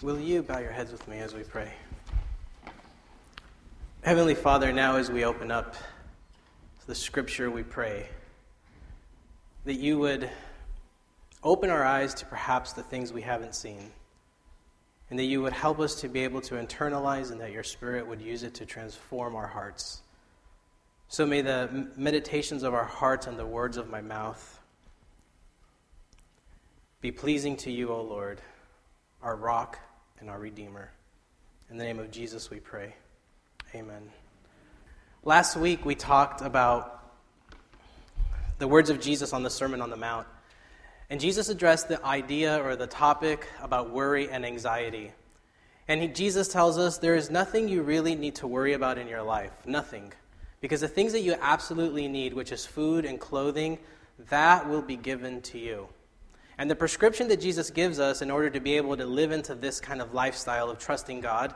Will you bow your heads with me as we pray? Heavenly Father, now as we open up the scripture, we pray that you would open our eyes to perhaps the things we haven't seen, and that you would help us to be able to internalize, and that your Spirit would use it to transform our hearts. So may the meditations of our hearts and the words of my mouth be pleasing to you, O Lord, our rock and our Redeemer. In the name of Jesus we pray. Amen. Last week we talked about the words of Jesus on the Sermon on the Mount. And Jesus addressed the idea or the topic about worry and anxiety. And he, Jesus tells us there is nothing you really need to worry about in your life. Nothing. Because the things that you absolutely need, which is food and clothing, that will be given to you. And the prescription that Jesus gives us in order to be able to live into this kind of lifestyle of trusting God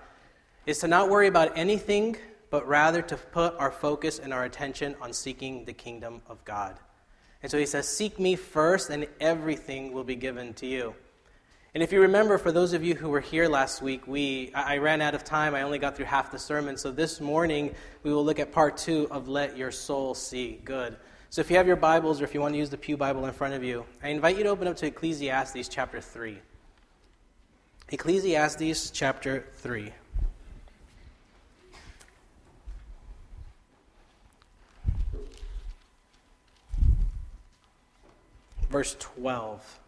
is to not worry about anything, but rather to put our focus and our attention on seeking the kingdom of God. And so he says, Seek me first, and everything will be given to you. And if you remember, for those of you who were here last week, we, I ran out of time. I only got through half the sermon. So this morning, we will look at part two of Let Your Soul See Good. So if you have your Bibles or if you want to use the Pew Bible in front of you, I invite you to open up to Ecclesiastes chapter 3. Ecclesiastes chapter 3. Verse 12.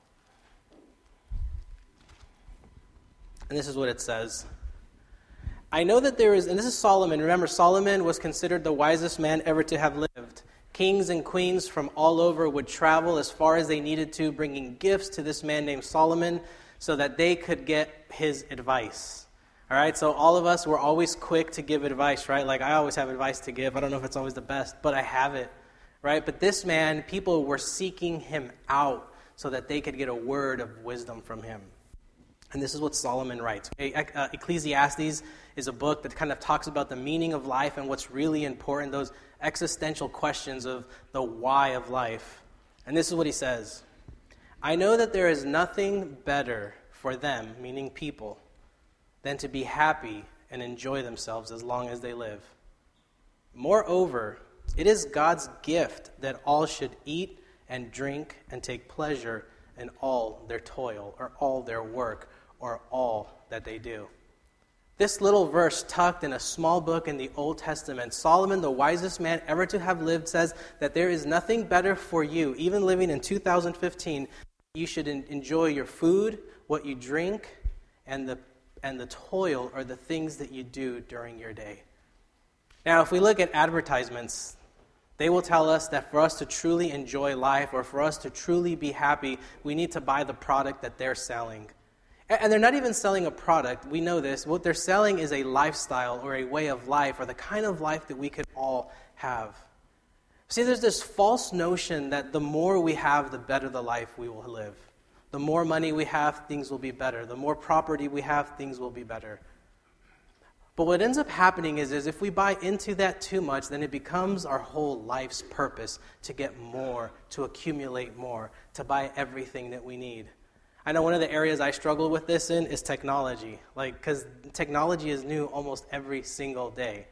And this is what it says. I know that there is, and this is Solomon. Remember, Solomon was considered the wisest man ever to have lived. Kings and queens from all over would travel as far as they needed to, bringing gifts to this man named Solomon so that they could get his advice. All right, so all of us, we're always quick to give advice, right? Like I always have advice to give. I don't know if it's always the best, but I have it, right? But this man, people were seeking him out so that they could get a word of wisdom from him. And this is what Solomon writes. Uh, Ecclesiastes is a book that kind of talks about the meaning of life and what's really important, those existential questions of the why of life. And this is what he says I know that there is nothing better for them, meaning people, than to be happy and enjoy themselves as long as they live. Moreover, it is God's gift that all should eat and drink and take pleasure in all their toil or all their work or all that they do. This little verse, tucked in a small book in the Old Testament, Solomon, the wisest man ever to have lived, says that there is nothing better for you, even living in 2015. You should enjoy your food, what you drink, and the, and the toil or the things that you do during your day. Now, if we look at advertisements, they will tell us that for us to truly enjoy life or for us to truly be happy, we need to buy the product that they're selling. And they're not even selling a product. We know this. What they're selling is a lifestyle or a way of life or the kind of life that we could all have. See, there's this false notion that the more we have, the better the life we will live. The more money we have, things will be better. The more property we have, things will be better. But what ends up happening is, is if we buy into that too much, then it becomes our whole life's purpose to get more, to accumulate more, to buy everything that we need. I know one of the areas I struggle with this in is technology, like because technology is new almost every single day.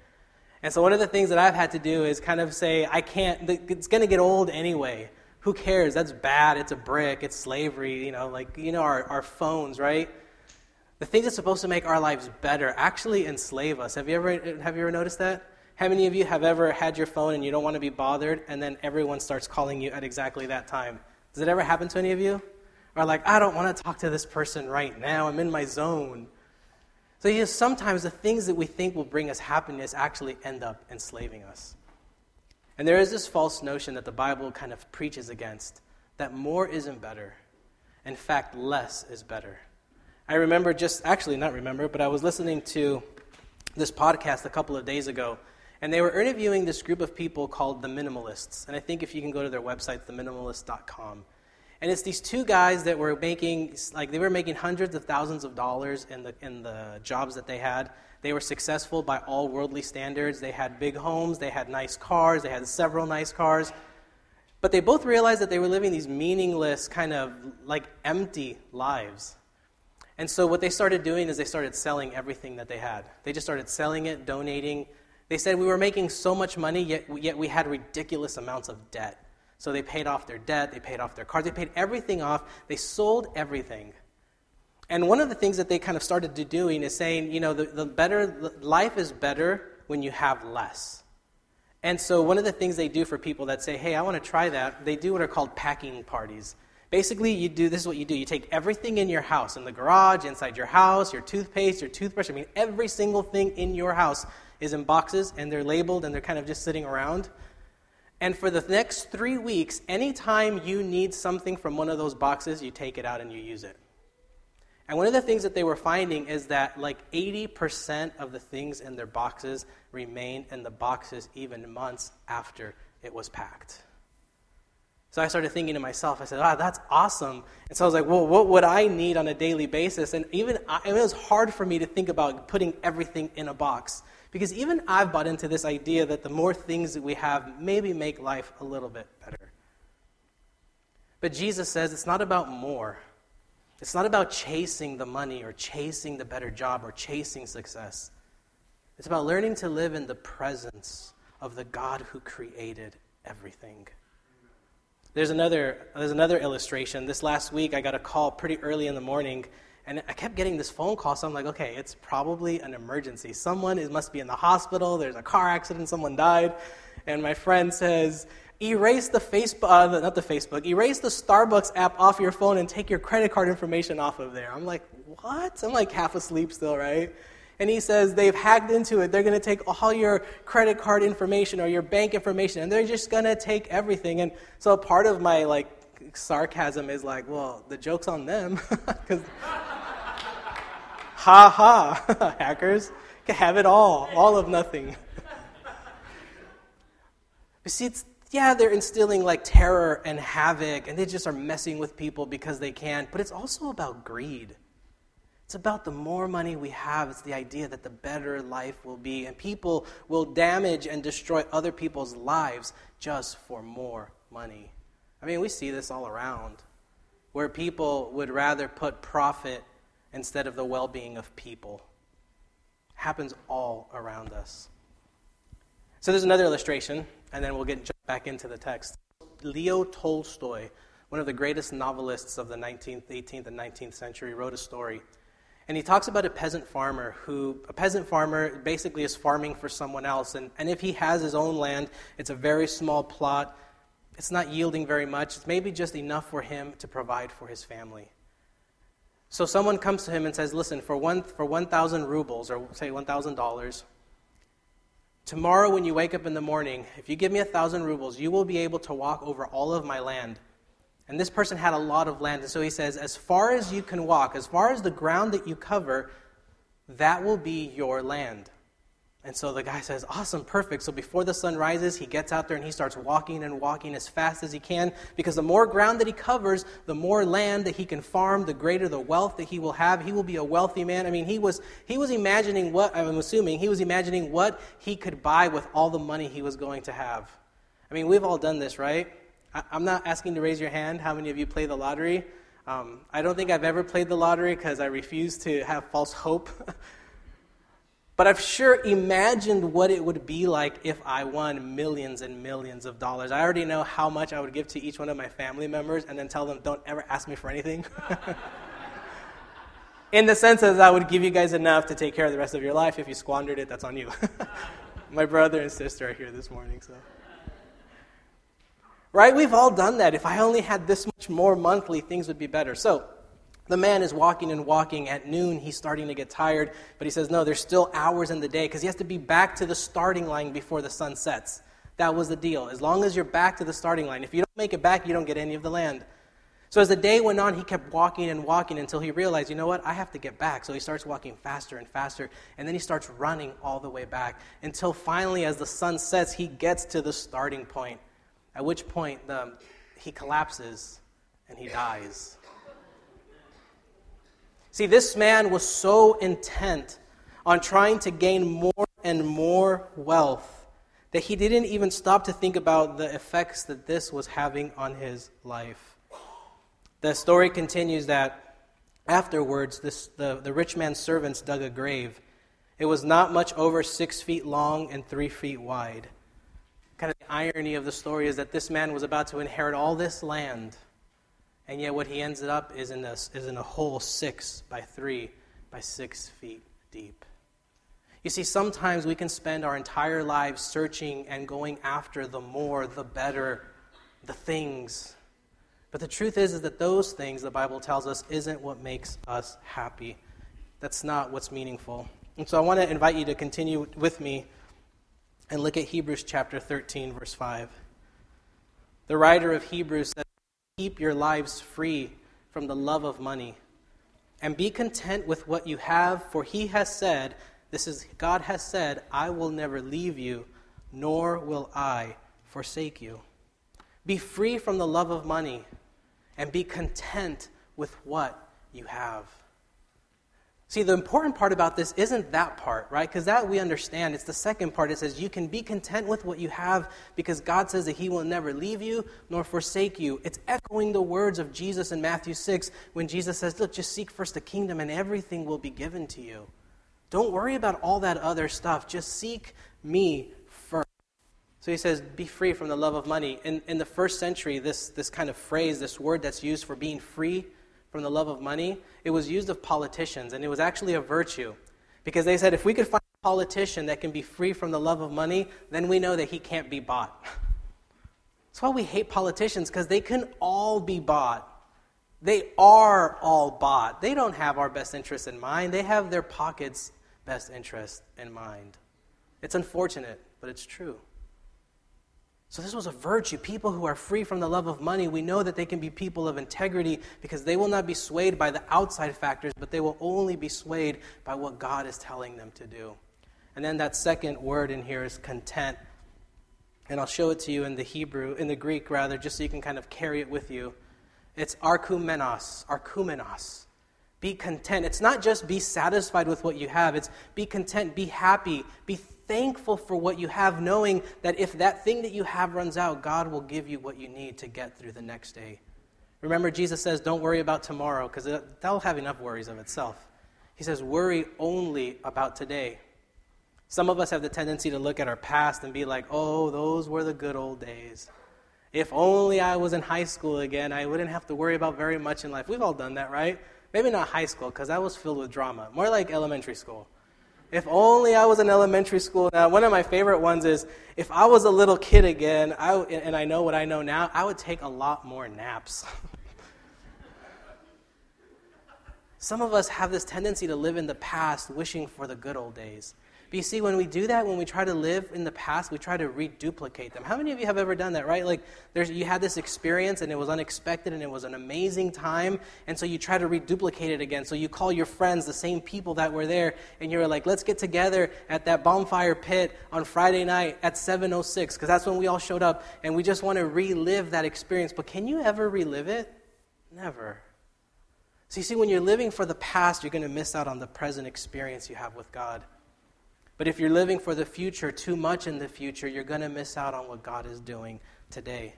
And so one of the things that I've had to do is kind of say, I can't. It's going to get old anyway. Who cares? That's bad. It's a brick. It's slavery. You know, like you know our, our phones, right? The things that's supposed to make our lives better actually enslave us. Have you ever have you ever noticed that? How many of you have ever had your phone and you don't want to be bothered, and then everyone starts calling you at exactly that time? Does it ever happen to any of you? Or like, I don't want to talk to this person right now. I'm in my zone. So you know, sometimes the things that we think will bring us happiness actually end up enslaving us. And there is this false notion that the Bible kind of preaches against that more isn't better. In fact, less is better. I remember just, actually, not remember, but I was listening to this podcast a couple of days ago, and they were interviewing this group of people called the Minimalists. And I think if you can go to their website, theminimalist.com, and it's these two guys that were making, like, they were making hundreds of thousands of dollars in the, in the jobs that they had. They were successful by all worldly standards. They had big homes, they had nice cars, they had several nice cars. But they both realized that they were living these meaningless, kind of like empty lives. And so what they started doing is they started selling everything that they had. They just started selling it, donating. They said we were making so much money, yet, yet we had ridiculous amounts of debt. So they paid off their debt, they paid off their cars, they paid everything off, they sold everything. And one of the things that they kind of started to doing is saying, you know, the, the better life is better when you have less. And so one of the things they do for people that say, hey, I want to try that, they do what are called packing parties. Basically, you do this is what you do. You take everything in your house, in the garage, inside your house, your toothpaste, your toothbrush. I mean, every single thing in your house is in boxes and they're labeled and they're kind of just sitting around. And for the next three weeks, anytime you need something from one of those boxes, you take it out and you use it. And one of the things that they were finding is that like 80% of the things in their boxes remained in the boxes even months after it was packed. So I started thinking to myself, I said, ah, that's awesome. And so I was like, well, what would I need on a daily basis? And even I, it was hard for me to think about putting everything in a box. Because even I've bought into this idea that the more things that we have maybe make life a little bit better. But Jesus says it's not about more. It's not about chasing the money or chasing the better job or chasing success. It's about learning to live in the presence of the God who created everything. There's another, there's another illustration. This last week, I got a call pretty early in the morning, and I kept getting this phone call. So I'm like, okay, it's probably an emergency. Someone is, must be in the hospital. There's a car accident. Someone died. And my friend says, erase the Facebook, uh, not the Facebook, erase the Starbucks app off your phone and take your credit card information off of there. I'm like, what? I'm like half asleep still, right? and he says they've hacked into it. They're going to take all your credit card information or your bank information, and they're just going to take everything. And so part of my like sarcasm is like, well, the joke's on them, because ha ha, hackers can have it all, all of nothing. you see, it's yeah, they're instilling like terror and havoc, and they just are messing with people because they can. But it's also about greed. It's about the more money we have, it's the idea that the better life will be. And people will damage and destroy other people's lives just for more money. I mean, we see this all around, where people would rather put profit instead of the well being of people. Happens all around us. So there's another illustration, and then we'll get back into the text. Leo Tolstoy, one of the greatest novelists of the 19th, 18th, and 19th century, wrote a story and he talks about a peasant farmer who, a peasant farmer basically is farming for someone else. And, and if he has his own land, it's a very small plot. It's not yielding very much. It's maybe just enough for him to provide for his family. So someone comes to him and says, Listen, for, one, for 1,000 rubles, or say $1,000, tomorrow when you wake up in the morning, if you give me 1,000 rubles, you will be able to walk over all of my land and this person had a lot of land. And so he says, As far as you can walk, as far as the ground that you cover, that will be your land. And so the guy says, Awesome, perfect. So before the sun rises, he gets out there and he starts walking and walking as fast as he can because the more ground that he covers, the more land that he can farm, the greater the wealth that he will have. He will be a wealthy man. I mean, he was, he was imagining what, I'm assuming, he was imagining what he could buy with all the money he was going to have. I mean, we've all done this, right? I'm not asking to raise your hand. How many of you play the lottery? Um, I don't think I've ever played the lottery because I refuse to have false hope. but I've sure imagined what it would be like if I won millions and millions of dollars. I already know how much I would give to each one of my family members and then tell them, don't ever ask me for anything. In the sense that I would give you guys enough to take care of the rest of your life. If you squandered it, that's on you. my brother and sister are here this morning, so. Right? We've all done that. If I only had this much more monthly, things would be better. So, the man is walking and walking. At noon, he's starting to get tired, but he says, No, there's still hours in the day because he has to be back to the starting line before the sun sets. That was the deal. As long as you're back to the starting line, if you don't make it back, you don't get any of the land. So as the day went on, he kept walking and walking until he realized, you know what, I have to get back. So he starts walking faster and faster, and then he starts running all the way back until finally, as the sun sets, he gets to the starting point. At which point the, he collapses and he dies. See, this man was so intent on trying to gain more and more wealth that he didn't even stop to think about the effects that this was having on his life. The story continues that Afterwards, this, the, the rich man's servants dug a grave. It was not much over six feet long and three feet wide. Kind of the irony of the story is that this man was about to inherit all this land, and yet what he ends up is in, this, is in a hole six by three by six feet deep. You see, sometimes we can spend our entire lives searching and going after the more, the better, the things. But the truth is, is that those things, the Bible tells us, isn't what makes us happy. That's not what's meaningful. And so I want to invite you to continue with me and look at Hebrews chapter 13, verse 5. The writer of Hebrews says, Keep your lives free from the love of money and be content with what you have, for he has said, this is God has said, I will never leave you, nor will I forsake you. Be free from the love of money and be content with what you have. See, the important part about this isn't that part, right? Because that we understand. It's the second part. It says you can be content with what you have because God says that He will never leave you nor forsake you. It's echoing the words of Jesus in Matthew 6 when Jesus says, Look, just seek first the kingdom and everything will be given to you. Don't worry about all that other stuff. Just seek me first. So he says, be free from the love of money. In, in the first century, this, this kind of phrase, this word that's used for being free from the love of money, it was used of politicians, and it was actually a virtue. Because they said, if we could find a politician that can be free from the love of money, then we know that he can't be bought. That's why we hate politicians, because they can all be bought. They are all bought. They don't have our best interests in mind, they have their pockets best interest in mind. It's unfortunate, but it's true. So, this was a virtue. People who are free from the love of money, we know that they can be people of integrity because they will not be swayed by the outside factors, but they will only be swayed by what God is telling them to do. And then that second word in here is content. And I'll show it to you in the Hebrew, in the Greek rather, just so you can kind of carry it with you. It's arkumenos, arkumenos. Be content. It's not just be satisfied with what you have, it's be content, be happy, be thankful for what you have, knowing that if that thing that you have runs out, God will give you what you need to get through the next day. Remember, Jesus says, Don't worry about tomorrow, because that'll have enough worries of itself. He says, Worry only about today. Some of us have the tendency to look at our past and be like, Oh, those were the good old days. If only I was in high school again, I wouldn't have to worry about very much in life. We've all done that, right? Maybe not high school, because that was filled with drama. More like elementary school. If only I was in elementary school now. One of my favorite ones is if I was a little kid again, I, and I know what I know now, I would take a lot more naps. Some of us have this tendency to live in the past, wishing for the good old days. But you see, when we do that, when we try to live in the past, we try to reduplicate them. How many of you have ever done that, right? Like, there's, you had this experience and it was unexpected and it was an amazing time, and so you try to reduplicate it again. So you call your friends, the same people that were there, and you're like, let's get together at that bonfire pit on Friday night at 7.06, because that's when we all showed up, and we just want to relive that experience. But can you ever relive it? Never. So you see, when you're living for the past, you're going to miss out on the present experience you have with God. But if you're living for the future, too much in the future, you're going to miss out on what God is doing today.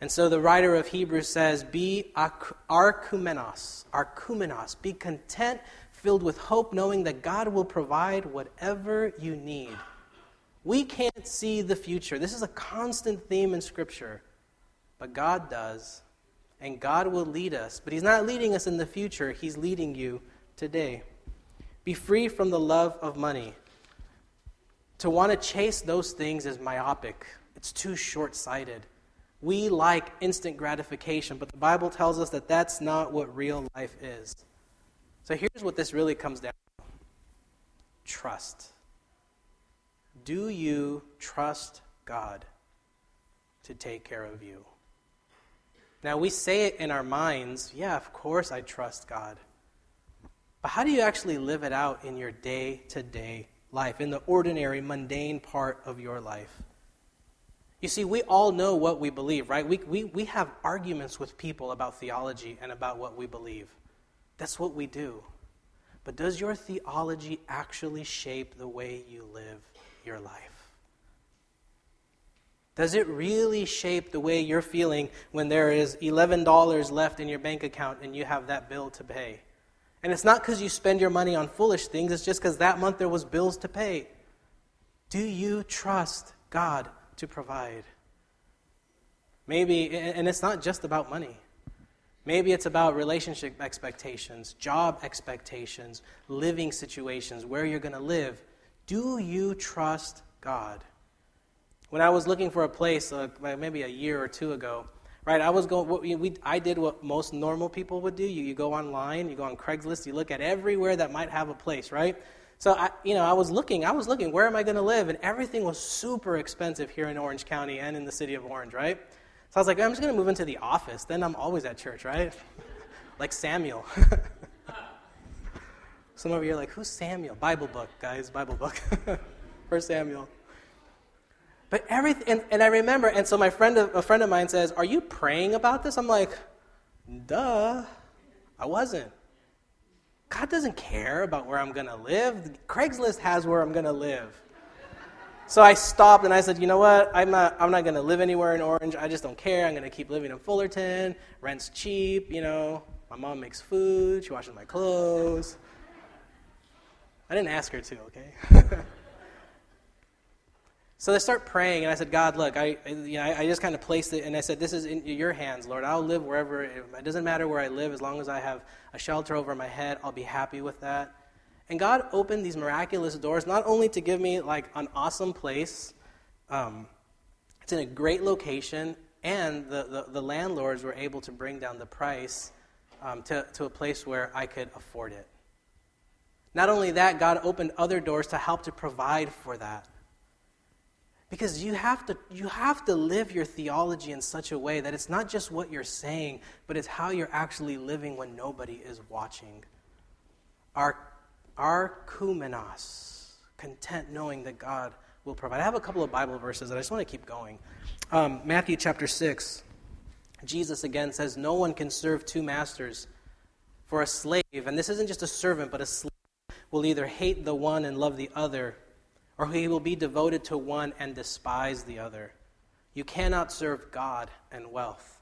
And so the writer of Hebrews says, Be arkumenos, arkumenos, be content, filled with hope, knowing that God will provide whatever you need. We can't see the future. This is a constant theme in Scripture. But God does, and God will lead us. But He's not leading us in the future, He's leading you today. Be free from the love of money. To want to chase those things is myopic, it's too short sighted. We like instant gratification, but the Bible tells us that that's not what real life is. So here's what this really comes down to trust. Do you trust God to take care of you? Now, we say it in our minds, yeah, of course I trust God. But how do you actually live it out in your day to day life, in the ordinary, mundane part of your life. You see, we all know what we believe, right? We, we, we have arguments with people about theology and about what we believe. That's what we do. But does your theology actually shape the way you live your life? Does it really shape the way you're feeling when there is $11 left in your bank account and you have that bill to pay? And it's not because you spend your money on foolish things, it's just because that month there was bills to pay. Do you trust God to provide? Maybe, and it's not just about money. Maybe it's about relationship expectations, job expectations, living situations, where you're going to live. Do you trust God? When I was looking for a place, uh, maybe a year or two ago, right? I was going. We, we, I did what most normal people would do. You, you go online, you go on Craigslist, you look at everywhere that might have a place, right? So I, you know, I was looking. I was looking. Where am I going to live? And everything was super expensive here in Orange County and in the city of Orange, right? So I was like, I'm just going to move into the office. Then I'm always at church, right? like Samuel. Some of you are like, who's Samuel? Bible book, guys, Bible book. First Samuel. But everything, and, and I remember, and so my friend, a friend of mine says, Are you praying about this? I'm like, Duh, I wasn't. God doesn't care about where I'm going to live. Craigslist has where I'm going to live. So I stopped and I said, you know what? I'm not, I'm not going to live anywhere in Orange. I just don't care. I'm going to keep living in Fullerton. Rent's cheap, you know. My mom makes food. She washes my clothes. I didn't ask her to, okay? So they start praying, and I said, God, look, I, you know, I just kind of placed it, and I said, this is in your hands, Lord. I'll live wherever. It doesn't matter where I live, as long as I have a shelter over my head, I'll be happy with that. And God opened these miraculous doors, not only to give me like an awesome place, um, it's in a great location, and the, the, the, landlords were able to bring down the price um, to, to a place where I could afford it. Not only that, God opened other doors to help to provide for that. Because you have, to, you have to live your theology in such a way that it's not just what you're saying, but it's how you're actually living when nobody is watching. Our, our kumenos, content knowing that God will provide. I have a couple of Bible verses that I just want to keep going. Um, Matthew chapter 6, Jesus again says, No one can serve two masters. For a slave, and this isn't just a servant, but a slave, will either hate the one and love the other or he will be devoted to one and despise the other. You cannot serve God and wealth.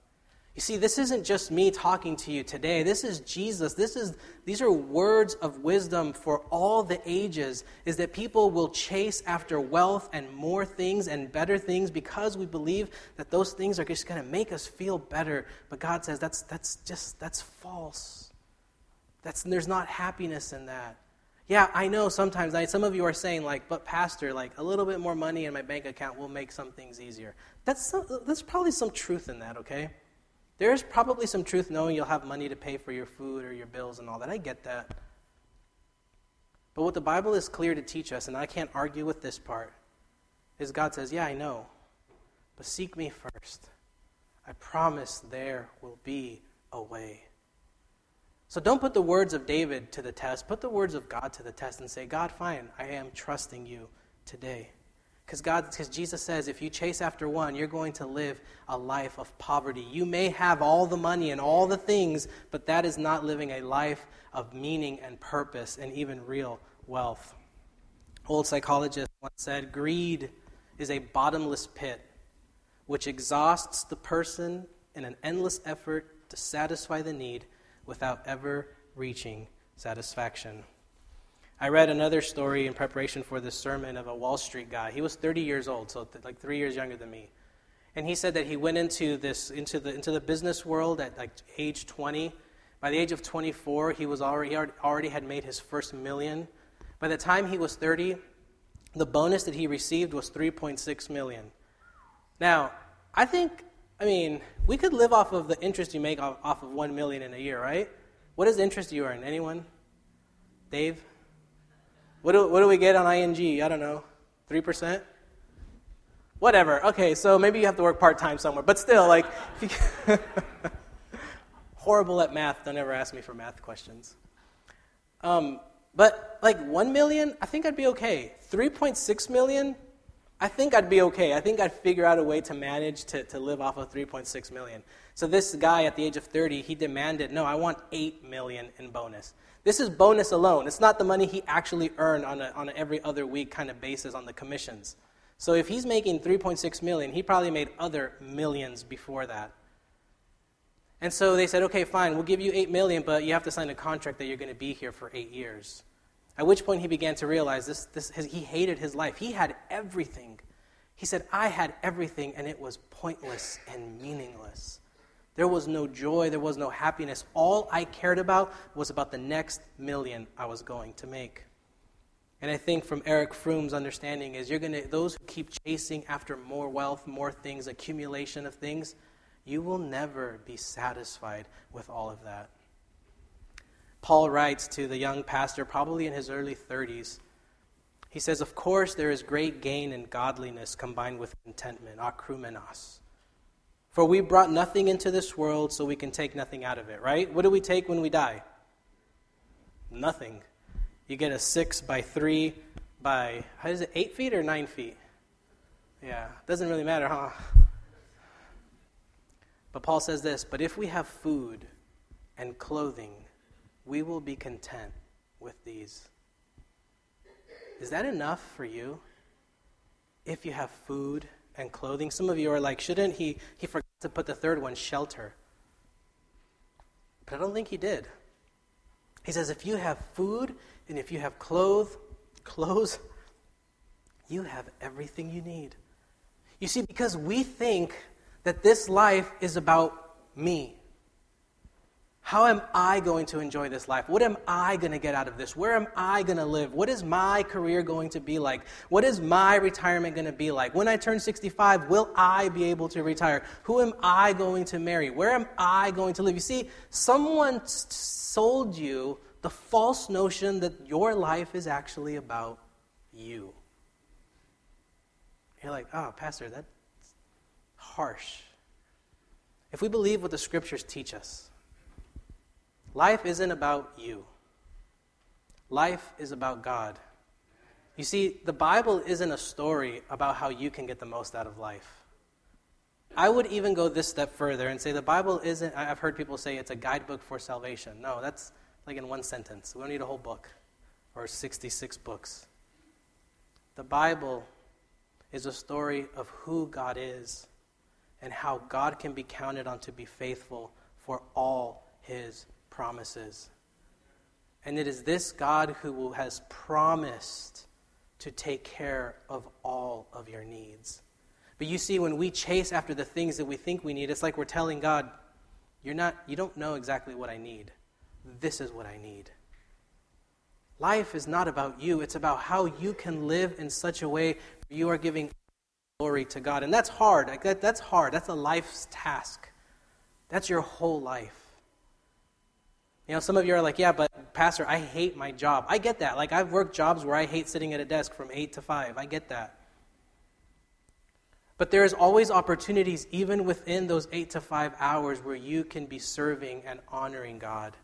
You see, this isn't just me talking to you today. This is Jesus. This is, these are words of wisdom for all the ages, is that people will chase after wealth and more things and better things because we believe that those things are just going to make us feel better. But God says that's, that's just, that's false. That's, there's not happiness in that. Yeah, I know sometimes I, some of you are saying, like, but Pastor, like, a little bit more money in my bank account will make some things easier. That's, some, that's probably some truth in that, okay? There is probably some truth knowing you'll have money to pay for your food or your bills and all that. I get that. But what the Bible is clear to teach us, and I can't argue with this part, is God says, Yeah, I know, but seek me first. I promise there will be a way. So don't put the words of David to the test. Put the words of God to the test and say, God, fine, I am trusting you today. Because God, because Jesus says, if you chase after one, you're going to live a life of poverty. You may have all the money and all the things, but that is not living a life of meaning and purpose and even real wealth. Old psychologist once said, greed is a bottomless pit which exhausts the person in an endless effort to satisfy the need without ever reaching satisfaction. I read another story in preparation for this sermon of a Wall Street guy. He was 30 years old, so th- like three years younger than me. And he said that he went into this into the into the business world at like age 20. By the age of 24, he was already he already had made his first million. By the time he was 30, the bonus that he received was 3.6 million. Now, I think I mean, we could live off of the interest you make off, off of one million in a year, right? What is the interest you earn? Anyone? Dave? What do, what do we get on ING? I don't know. 3%? Whatever. Okay, so maybe you have to work part time somewhere. But still, like, horrible at math. Don't ever ask me for math questions. Um, but like 1 million, I think I'd be okay. 3.6 million, I think I'd be okay. I think I'd figure out a way to manage to, to live off of 3.6 million. So this guy at the age of 30, he demanded, no, I want 8 million in bonus. This is bonus alone. It's not the money he actually earned on a, on a every other week kind of basis on the commissions. So if he's making 3.6 million, he probably made other millions before that. And so they said, okay, fine, we'll give you 8 million, but you have to sign a contract that you're going to be here for 8 years. At which point he began to realize this, this his, he hated his life. He had everything. He said, I had everything, and it was pointless and meaningless. There was no joy, there was no happiness. All I cared about was about the next million I was going to make. And I think from Erich Fromm's understanding is you're going to those who keep chasing after more wealth, more things, accumulation of things, you will never be satisfied with all of that. Paul writes to the young pastor, probably in his early 30s. He says, Of course, there is great gain in godliness combined with contentment, akrumenos. For we brought nothing into this world, so we can take nothing out of it, right? What do we take when we die? Nothing. You get a six by three by, how is it, eight feet or nine feet? Yeah, doesn't really matter, huh? But Paul says this But if we have food and clothing, we will be content with these. Is that enough for you? If you have food and clothing, some of you are like, shouldn't he? He forgot to put the third one, shelter. But I don't think he did. He says, if you have food and if you have clothes, clothes, you have everything you need. You see, because we think that this life is about me. How am I going to enjoy this life? What am I going to get out of this? Where am I going to live? What is my career going to be like? What is my retirement going to be like? When I turn 65, will I be able to retire? Who am I going to marry? Where am I going to live? You see, someone sold you the false notion that your life is actually about you. You're like, oh, Pastor, that's harsh. If we believe what the scriptures teach us, life isn't about you, life is about God. You see, the Bible isn't a story about how you can get the most out of life. I would even go this step further and say the Bible isn't, I've heard people say it's a guidebook for salvation. No, that's like in one sentence. We don't need a whole book or 66 books. The Bible is a story of who God is and how God can be counted on to be faithful for all his promises. And it is this God who has promised to take care of all of your needs. But you see, when we chase after the things that we think we need, it's like we're telling God, You're not, you don't know exactly what I need. This is what I need. Life is not about you, it's about how you can live in such a way you are giving glory to God. And that's hard. That's hard. That's a life's task. That's your whole life. You know, some of you are like, yeah, but Pastor, I hate my job. I get that. Like, I've worked jobs where I hate sitting at a desk from 8 to 5. I get that. But there is always opportunities, even within those 8 to 5 hours, where you can be serving and honoring God.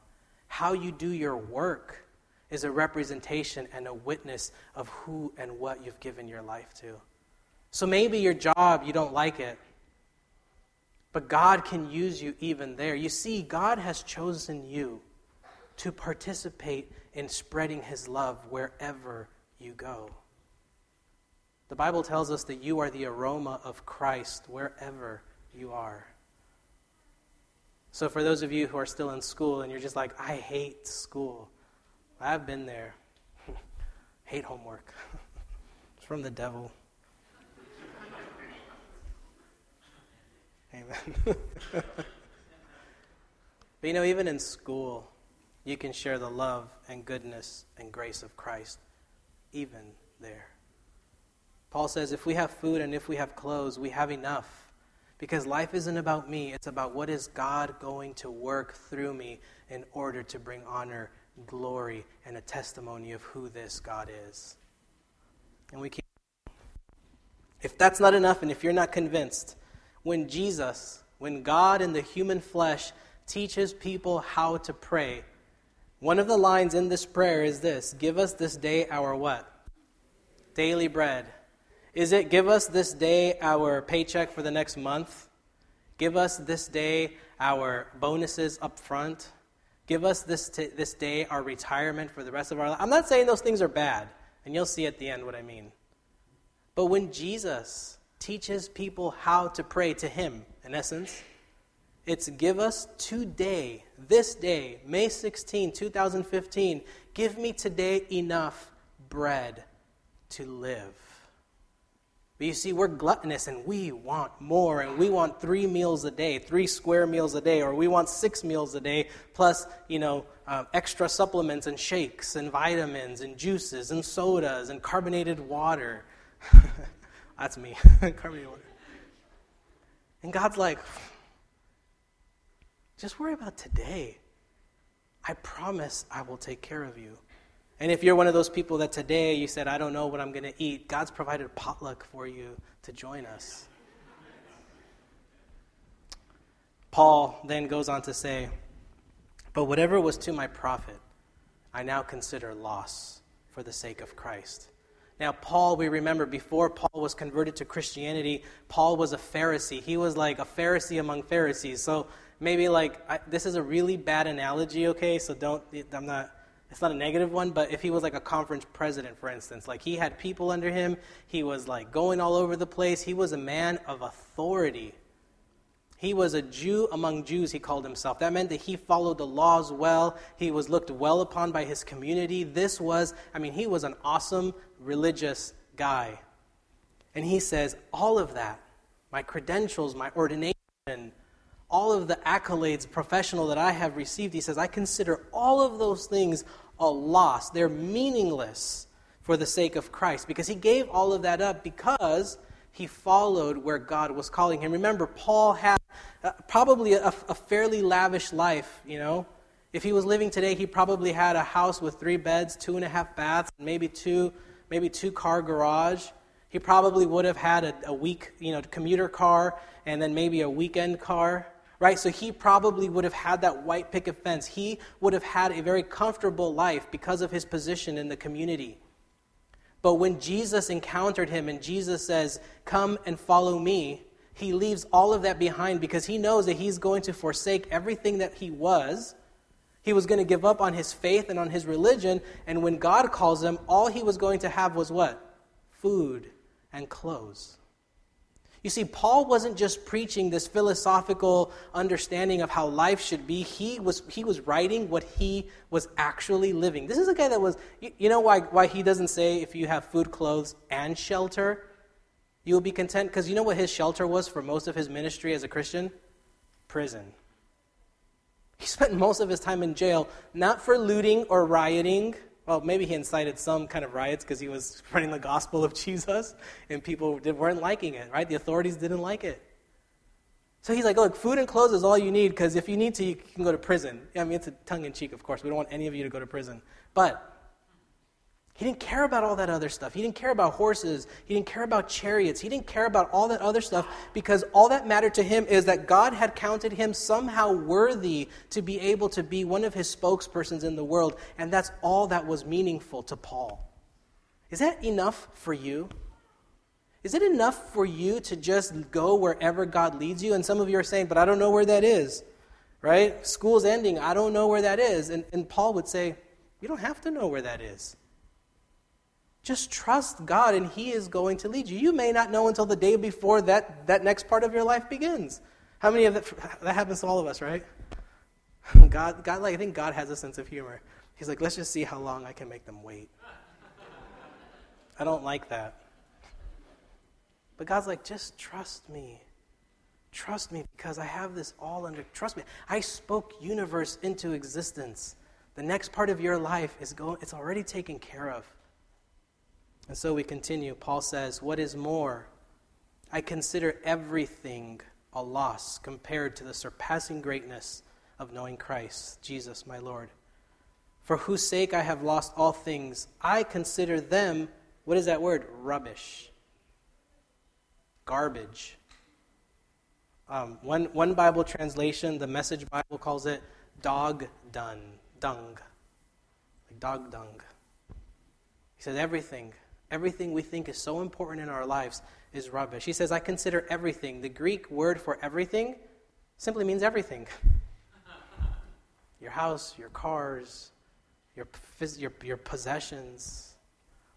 How you do your work is a representation and a witness of who and what you've given your life to. So maybe your job, you don't like it. But God can use you even there. You see, God has chosen you to participate in spreading His love wherever you go. The Bible tells us that you are the aroma of Christ wherever you are. So, for those of you who are still in school and you're just like, I hate school, I've been there. hate homework. it's from the devil. Amen. but you know, even in school, you can share the love and goodness and grace of Christ, even there. Paul says, if we have food and if we have clothes, we have enough. Because life isn't about me, it's about what is God going to work through me in order to bring honor, glory, and a testimony of who this God is. And we keep. If that's not enough, and if you're not convinced, when Jesus, when God in the human flesh teaches people how to pray, one of the lines in this prayer is this Give us this day our what? Daily bread. Is it give us this day our paycheck for the next month? Give us this day our bonuses up front? Give us this, t- this day our retirement for the rest of our life? I'm not saying those things are bad, and you'll see at the end what I mean. But when Jesus teaches people how to pray to Him, in essence, it's give us today, this day, May 16, 2015, give me today enough bread to live. But you see, we're gluttonous and we want more, and we want three meals a day, three square meals a day, or we want six meals a day, plus, you know, uh, extra supplements and shakes and vitamins and juices and sodas and carbonated water. That's me, carbonated water. And God's like, just worry about today. I promise I will take care of you. And if you're one of those people that today you said, I don't know what I'm going to eat, God's provided potluck for you to join us. Paul then goes on to say, But whatever was to my profit, I now consider loss for the sake of Christ. Now, Paul, we remember before Paul was converted to Christianity, Paul was a Pharisee. He was like a Pharisee among Pharisees. So maybe like, I, this is a really bad analogy, okay? So don't, I'm not it's not a negative one, but if he was like a conference president, for instance, like he had people under him, he was like going all over the place, he was a man of authority. He was a Jew among Jews, he called himself. That meant that he followed the laws well. He was looked well upon by his community. This was, I mean, he was an awesome religious guy. And he says, all of that, my credentials, my ordination, all of the accolades professional that I have received, he says, I consider all of those things a loss. They're meaningless for the sake of Christ because he gave all of that up because he followed where God was calling him. Remember, Paul had uh, probably a, a fairly lavish life, you know. If he was living today, he probably had a house with three beds, two and a half baths, maybe two, maybe two car garage. He probably would have had a, a week, you know, commuter car and then maybe a weekend car right? So he probably would have had that white picket fence. He would have had a very comfortable life because of his position in the community. But when Jesus encountered him and Jesus says, Come and follow me, he leaves all of that behind because he knows that he's going to forsake everything that he was. He was going to give up on his faith and on his religion. And when God calls him, all he was going to have was what? Food and clothes. You see, Paul wasn't just preaching this philosophical understanding of how life should be. He was, he was writing what he was actually living. This is a guy that was, you, you know why, why he doesn't say if you have food, clothes, and shelter, you will be content? Because you know what his shelter was for most of his ministry as a Christian? Prison. He spent most of his time in jail, not for looting or rioting well, maybe he incited some kind of riots because he was spreading the gospel of Jesus and people weren't liking it, right? The authorities didn't like it. So he's like, look, food and clothes is all you need because if you need to, you can go to prison. I mean, it's a tongue in cheek, of course. We don't want any of you to go to prison. But he didn't care about all that other stuff. He didn't care about horses. He didn't care about chariots. He didn't care about all that other stuff because all that mattered to him is that God had counted him somehow worthy to be able to be one of his spokespersons in the world. And that's all that was meaningful to Paul. Is that enough for you? Is it enough for you to just go wherever God leads you? And some of you are saying, but I don't know where that is, right? School's ending. I don't know where that is. And, and Paul would say, you don't have to know where that is. Just trust God and He is going to lead you. You may not know until the day before that, that next part of your life begins. How many of that, that happens to all of us, right? God, God, like, I think God has a sense of humor. He's like, let's just see how long I can make them wait. I don't like that. But God's like, just trust me. Trust me because I have this all under. Trust me. I spoke universe into existence. The next part of your life is going. It's already taken care of. And so we continue. Paul says, What is more, I consider everything a loss compared to the surpassing greatness of knowing Christ, Jesus my Lord. For whose sake I have lost all things, I consider them, what is that word? Rubbish. Garbage. Um, one, one Bible translation, the Message Bible, calls it dog dung. Dung. Like dog dung. He says everything Everything we think is so important in our lives is rubbish. He says, I consider everything. The Greek word for everything simply means everything your house, your cars, your, your, your possessions,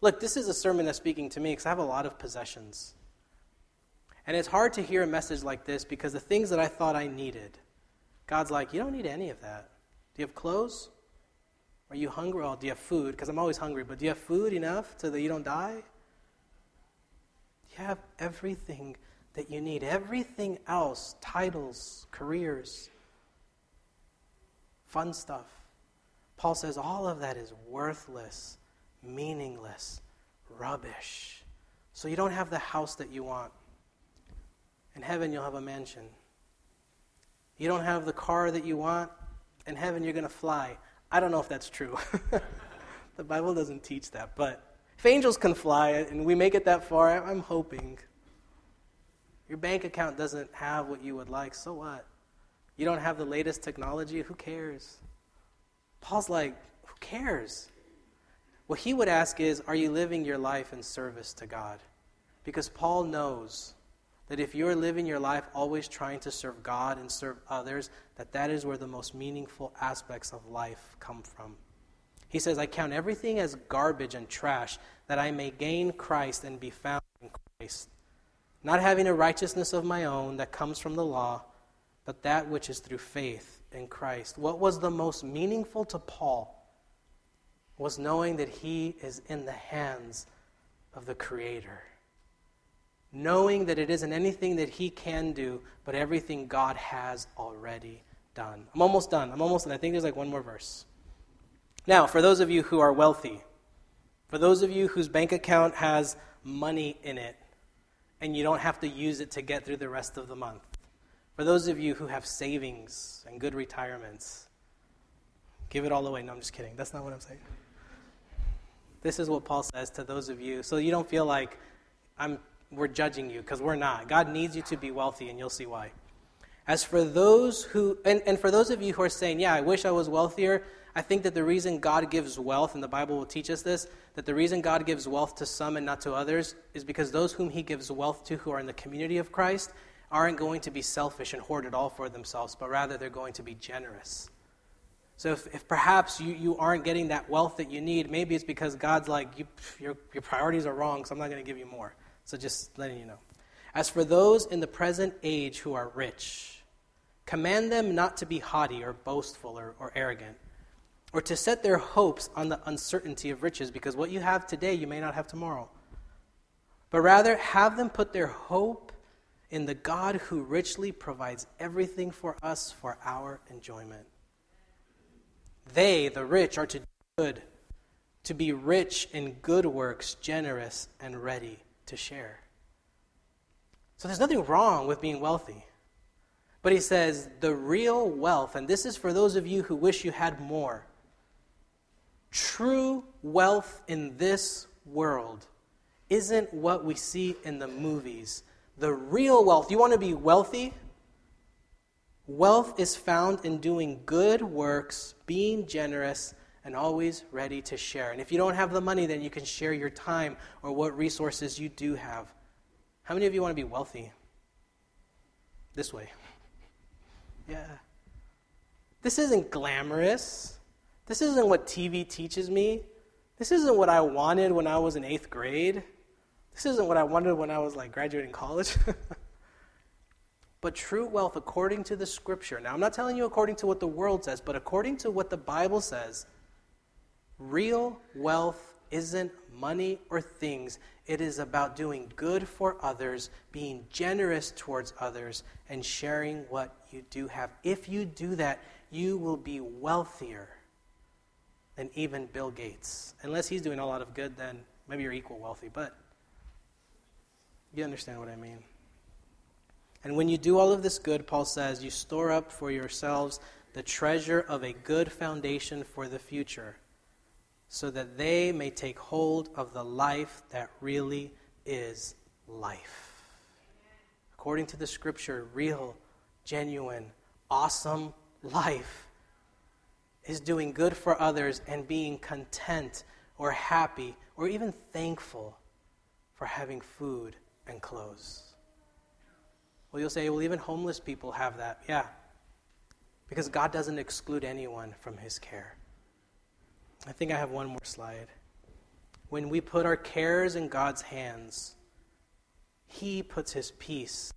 Look, this is a sermon that's speaking to me because I have a lot of possessions. And it's hard to hear a message like this because the things that I thought I needed, God's like, you don't need any of that. Do you have clothes? Are you hungry? Well, do you have food? Because I'm always hungry, but do you have food enough so that you don't die? You have everything that you need. Everything else titles, careers, fun stuff. Paul says all of that is worthless, meaningless, rubbish. So you don't have the house that you want. In heaven, you'll have a mansion. You don't have the car that you want. In heaven, you're going to fly. I don't know if that's true. the Bible doesn't teach that. But if angels can fly and we make it that far, I'm hoping. Your bank account doesn't have what you would like, so what? You don't have the latest technology, who cares? Paul's like, who cares? What he would ask is, are you living your life in service to God? Because Paul knows that if you're living your life always trying to serve God and serve others, that that is where the most meaningful aspects of life come from. He says, I count everything as garbage and trash that I may gain Christ and be found in Christ not having a righteousness of my own that comes from the law, but that which is through faith in Christ. What was the most meaningful to Paul was knowing that he is in the hands of the Creator. Knowing that it isn't anything that he can do, but everything God has already done. I'm almost done. I'm almost done. I think there's like one more verse. Now, for those of you who are wealthy, for those of you whose bank account has money in it, and you don't have to use it to get through the rest of the month. For those of you who have savings and good retirements, give it all away. No, I'm just kidding. That's not what I'm saying. This is what Paul says to those of you, so you don't feel like I'm, we're judging you, because we're not. God needs you to be wealthy, and you'll see why. As for those who, and, and for those of you who are saying, yeah, I wish I was wealthier, I think that the reason God gives wealth, and the Bible will teach us this, that the reason God gives wealth to some and not to others is because those whom He gives wealth to who are in the community of Christ aren't going to be selfish and hoard it all for themselves, but rather they're going to be generous. So if, if perhaps you, you aren't getting that wealth that you need, maybe it's because God's like, you, your, your priorities are wrong, so I'm not going to give you more. So just letting you know. As for those in the present age who are rich, command them not to be haughty or boastful or, or arrogant or to set their hopes on the uncertainty of riches, because what you have today you may not have tomorrow. But rather, have them put their hope in the God who richly provides everything for us for our enjoyment. They, the rich, are to do good, to be rich in good works, generous, and ready to share. So there's nothing wrong with being wealthy. But he says the real wealth, and this is for those of you who wish you had more True wealth in this world isn't what we see in the movies. The real wealth, you want to be wealthy? Wealth is found in doing good works, being generous, and always ready to share. And if you don't have the money, then you can share your time or what resources you do have. How many of you want to be wealthy? This way. Yeah. This isn't glamorous. This isn't what TV teaches me. This isn't what I wanted when I was in eighth grade. This isn't what I wanted when I was like graduating college. but true wealth, according to the scripture, now I'm not telling you according to what the world says, but according to what the Bible says, real wealth isn't money or things. It is about doing good for others, being generous towards others, and sharing what you do have. If you do that, you will be wealthier than even Bill Gates. Unless he's doing a lot of good, then maybe you're equal wealthy, but you understand what I mean. And when you do all of this good, Paul says, you store up for yourselves the treasure of a good foundation for the future, so that they may take hold of the life that really is life. According to the scripture, real, genuine, awesome life is doing good for others and being content or happy or even thankful for having food and clothes. Well, you'll say, well, even homeless people have that. Yeah. Because God doesn't exclude anyone from his care. I think I have one more slide. when we put our cares in God's hands, He puts His peace.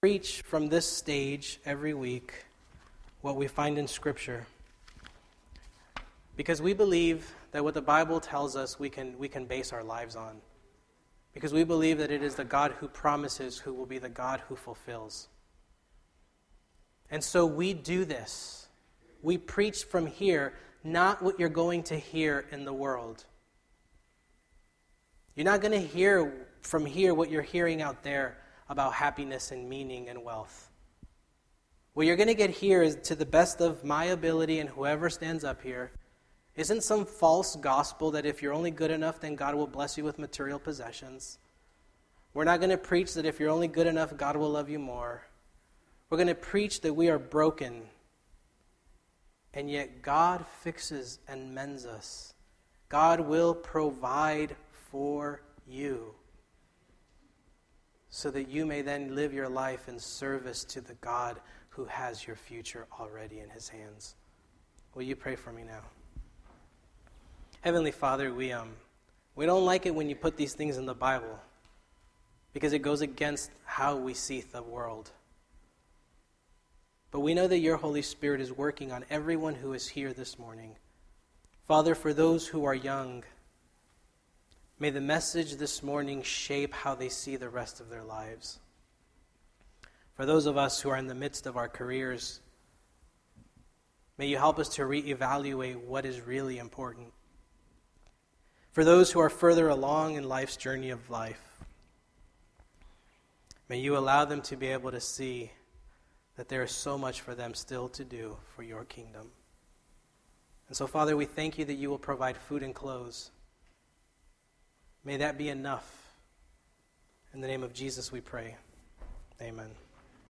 Preach from this stage every week what we find in Scripture. Because we believe that what the Bible tells us we can, we can base our lives on. Because we believe that it is the God who promises who will be the God who fulfills. And so we do this. We preach from here not what you're going to hear in the world. You're not going to hear from here what you're hearing out there about happiness and meaning and wealth. What you're going to get here is, to the best of my ability and whoever stands up here, isn't some false gospel that if you're only good enough, then God will bless you with material possessions. We're not going to preach that if you're only good enough, God will love you more. We're going to preach that we are broken and yet, God fixes and mends us. God will provide for you so that you may then live your life in service to the God who has your future already in his hands. Will you pray for me now? Heavenly Father, we, um, we don't like it when you put these things in the Bible because it goes against how we see the world. But we know that your Holy Spirit is working on everyone who is here this morning. Father, for those who are young, may the message this morning shape how they see the rest of their lives. For those of us who are in the midst of our careers, may you help us to reevaluate what is really important. For those who are further along in life's journey of life, may you allow them to be able to see that there is so much for them still to do for your kingdom. And so, Father, we thank you that you will provide food and clothes. May that be enough. In the name of Jesus, we pray. Amen.